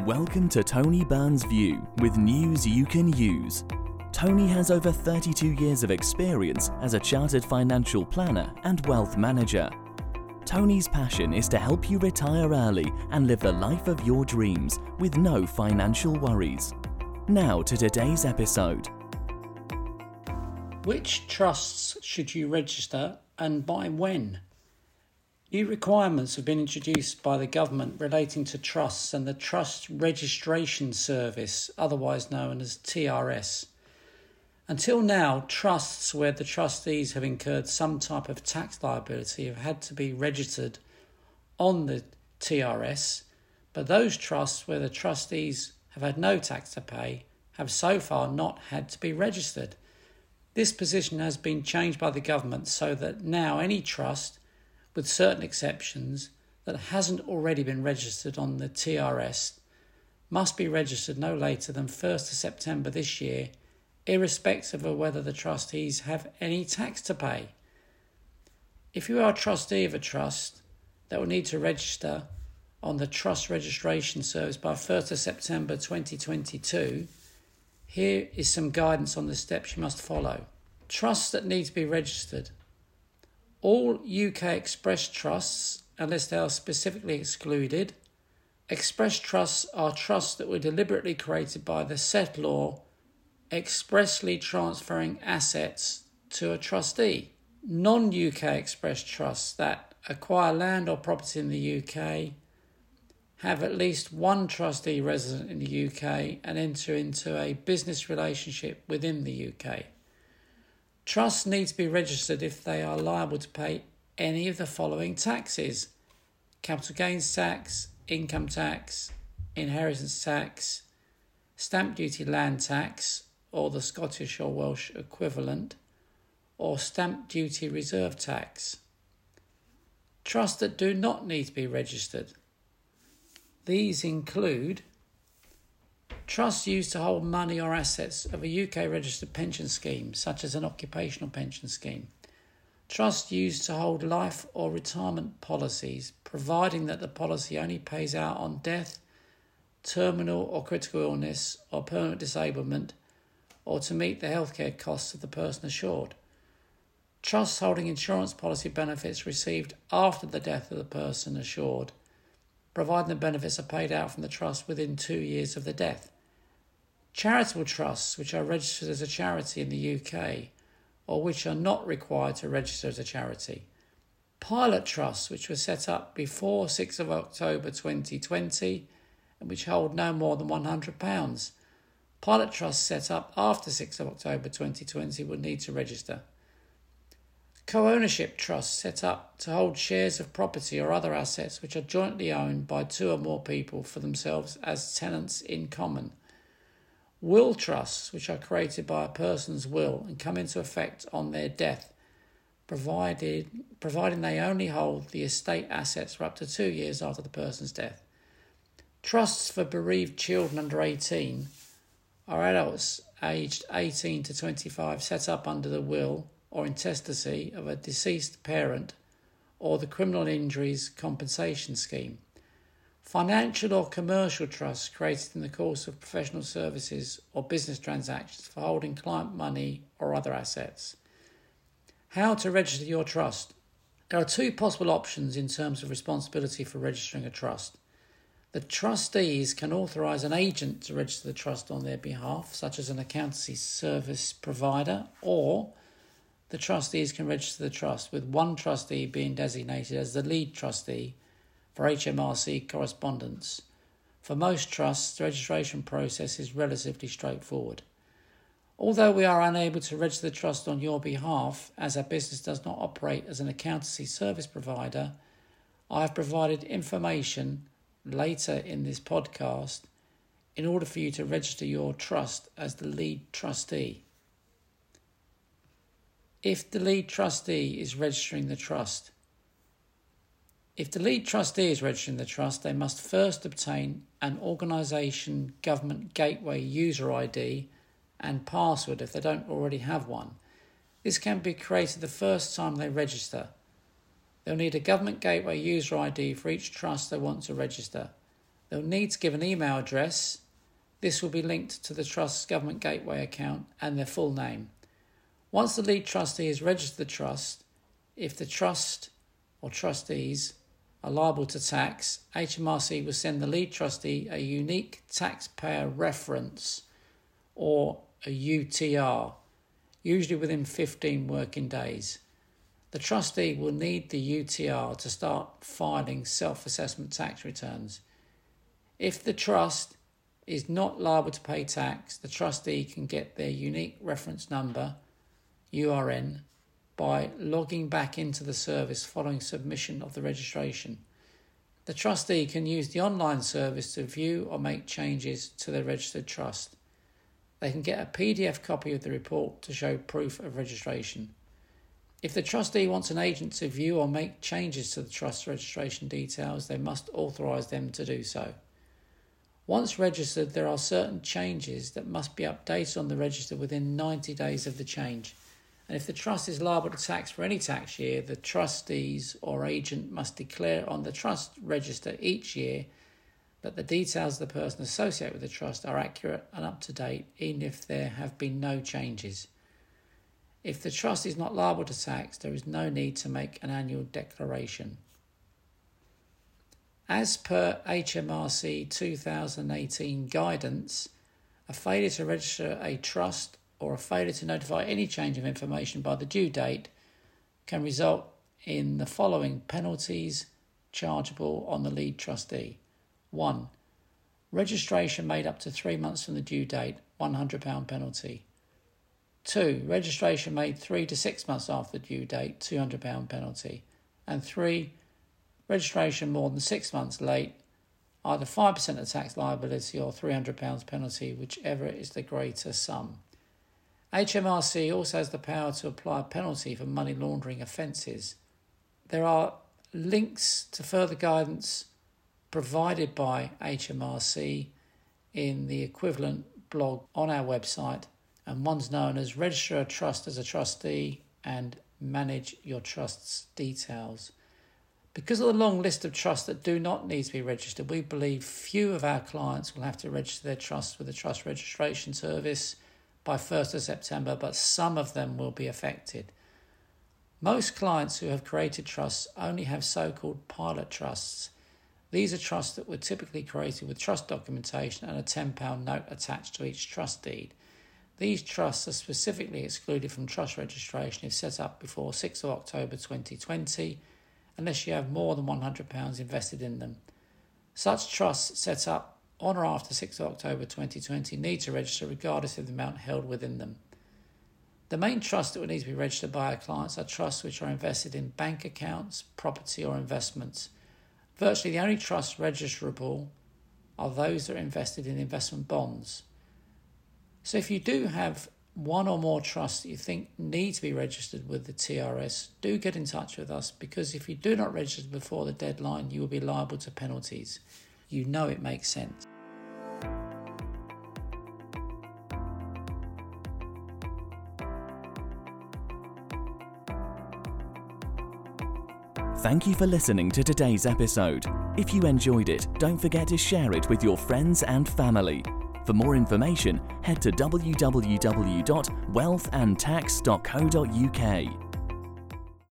Welcome to Tony Byrne's View with news you can use. Tony has over 32 years of experience as a chartered financial planner and wealth manager. Tony's passion is to help you retire early and live the life of your dreams with no financial worries. Now to today's episode. Which trusts should you register and by when? New requirements have been introduced by the government relating to trusts and the Trust Registration Service, otherwise known as TRS. Until now, trusts where the trustees have incurred some type of tax liability have had to be registered on the TRS, but those trusts where the trustees have had no tax to pay have so far not had to be registered. This position has been changed by the government so that now any trust with certain exceptions, that hasn't already been registered on the TRS must be registered no later than 1st of September this year, irrespective of whether the trustees have any tax to pay. If you are a trustee of a trust that will need to register on the Trust Registration Service by 1st of September 2022, here is some guidance on the steps you must follow. Trusts that need to be registered all UK Express trusts, unless they are specifically excluded, Express trusts are trusts that were deliberately created by the settlor expressly transferring assets to a trustee. Non UK Express trusts that acquire land or property in the UK, have at least one trustee resident in the UK, and enter into a business relationship within the UK. Trusts need to be registered if they are liable to pay any of the following taxes capital gains tax, income tax, inheritance tax, stamp duty land tax, or the Scottish or Welsh equivalent, or stamp duty reserve tax. Trusts that do not need to be registered. These include Trusts used to hold money or assets of a UK registered pension scheme, such as an occupational pension scheme. Trusts used to hold life or retirement policies, providing that the policy only pays out on death, terminal or critical illness, or permanent disablement, or to meet the healthcare costs of the person assured. Trusts holding insurance policy benefits received after the death of the person assured, providing the benefits are paid out from the trust within two years of the death. Charitable trusts, which are registered as a charity in the UK, or which are not required to register as a charity. Pilot trusts, which were set up before 6th of October 2020 and which hold no more than £100. Pilot trusts set up after 6th of October 2020 would need to register. Co ownership trusts set up to hold shares of property or other assets which are jointly owned by two or more people for themselves as tenants in common Will trusts, which are created by a person's will and come into effect on their death, provided providing they only hold the estate assets for up to two years after the person's death. Trusts for bereaved children under 18 are adults aged 18 to 25 set up under the will or intestacy of a deceased parent or the criminal injuries compensation scheme. Financial or commercial trusts created in the course of professional services or business transactions for holding client money or other assets. How to register your trust. There are two possible options in terms of responsibility for registering a trust. The trustees can authorise an agent to register the trust on their behalf, such as an accountancy service provider, or the trustees can register the trust with one trustee being designated as the lead trustee for HMRC correspondence. For most trusts, the registration process is relatively straightforward. Although we are unable to register the trust on your behalf, as our business does not operate as an accountancy service provider, I have provided information later in this podcast in order for you to register your trust as the lead trustee. If the lead trustee is registering the trust, if the lead trustee is registering the trust, they must first obtain an organisation government gateway user ID and password if they don't already have one. This can be created the first time they register. They'll need a government gateway user ID for each trust they want to register. They'll need to give an email address. This will be linked to the Trust's Government Gateway account and their full name. Once the lead trustee has registered the trust, if the trust or trustees are liable to tax, HMRC will send the lead trustee a unique taxpayer reference or a UTR, usually within 15 working days. The trustee will need the UTR to start filing self assessment tax returns. If the trust is not liable to pay tax, the trustee can get their unique reference number, URN, by logging back into the service following submission of the registration. The trustee can use the online service to view or make changes to their registered trust. They can get a PDF copy of the report to show proof of registration. If the trustee wants an agent to view or make changes to the trust registration details, they must authorise them to do so. Once registered, there are certain changes that must be updated on the register within 90 days of the change. And if the trust is liable to tax for any tax year, the trustees or agent must declare on the trust register each year that the details of the person associated with the trust are accurate and up to date, even if there have been no changes. If the trust is not liable to tax, there is no need to make an annual declaration. As per HMRC 2018 guidance, a failure to register a trust or a failure to notify any change of information by the due date can result in the following penalties chargeable on the lead trustee. 1. Registration made up to three months from the due date, £100 penalty. 2. Registration made three to six months after the due date, £200 penalty. And 3. Registration more than six months late, either 5% of tax liability or £300 penalty, whichever is the greater sum. HMRC also has the power to apply a penalty for money laundering offences. There are links to further guidance provided by HMRC in the equivalent blog on our website, and one's known as Register a Trust as a Trustee and Manage Your Trust's Details. Because of the long list of trusts that do not need to be registered, we believe few of our clients will have to register their trust with the Trust Registration Service by 1st of September, but some of them will be affected. Most clients who have created trusts only have so called pilot trusts. These are trusts that were typically created with trust documentation and a £10 note attached to each trust deed. These trusts are specifically excluded from trust registration if set up before 6th of October 2020, unless you have more than £100 invested in them. Such trusts set up on or after 6th October 2020 need to register regardless of the amount held within them. The main trusts that would need to be registered by our clients are trusts which are invested in bank accounts, property, or investments. Virtually the only trusts registrable are those that are invested in investment bonds. So if you do have one or more trusts that you think need to be registered with the TRS, do get in touch with us because if you do not register before the deadline, you will be liable to penalties. You know it makes sense. Thank you for listening to today's episode. If you enjoyed it, don't forget to share it with your friends and family. For more information, head to www.wealthandtax.co.uk.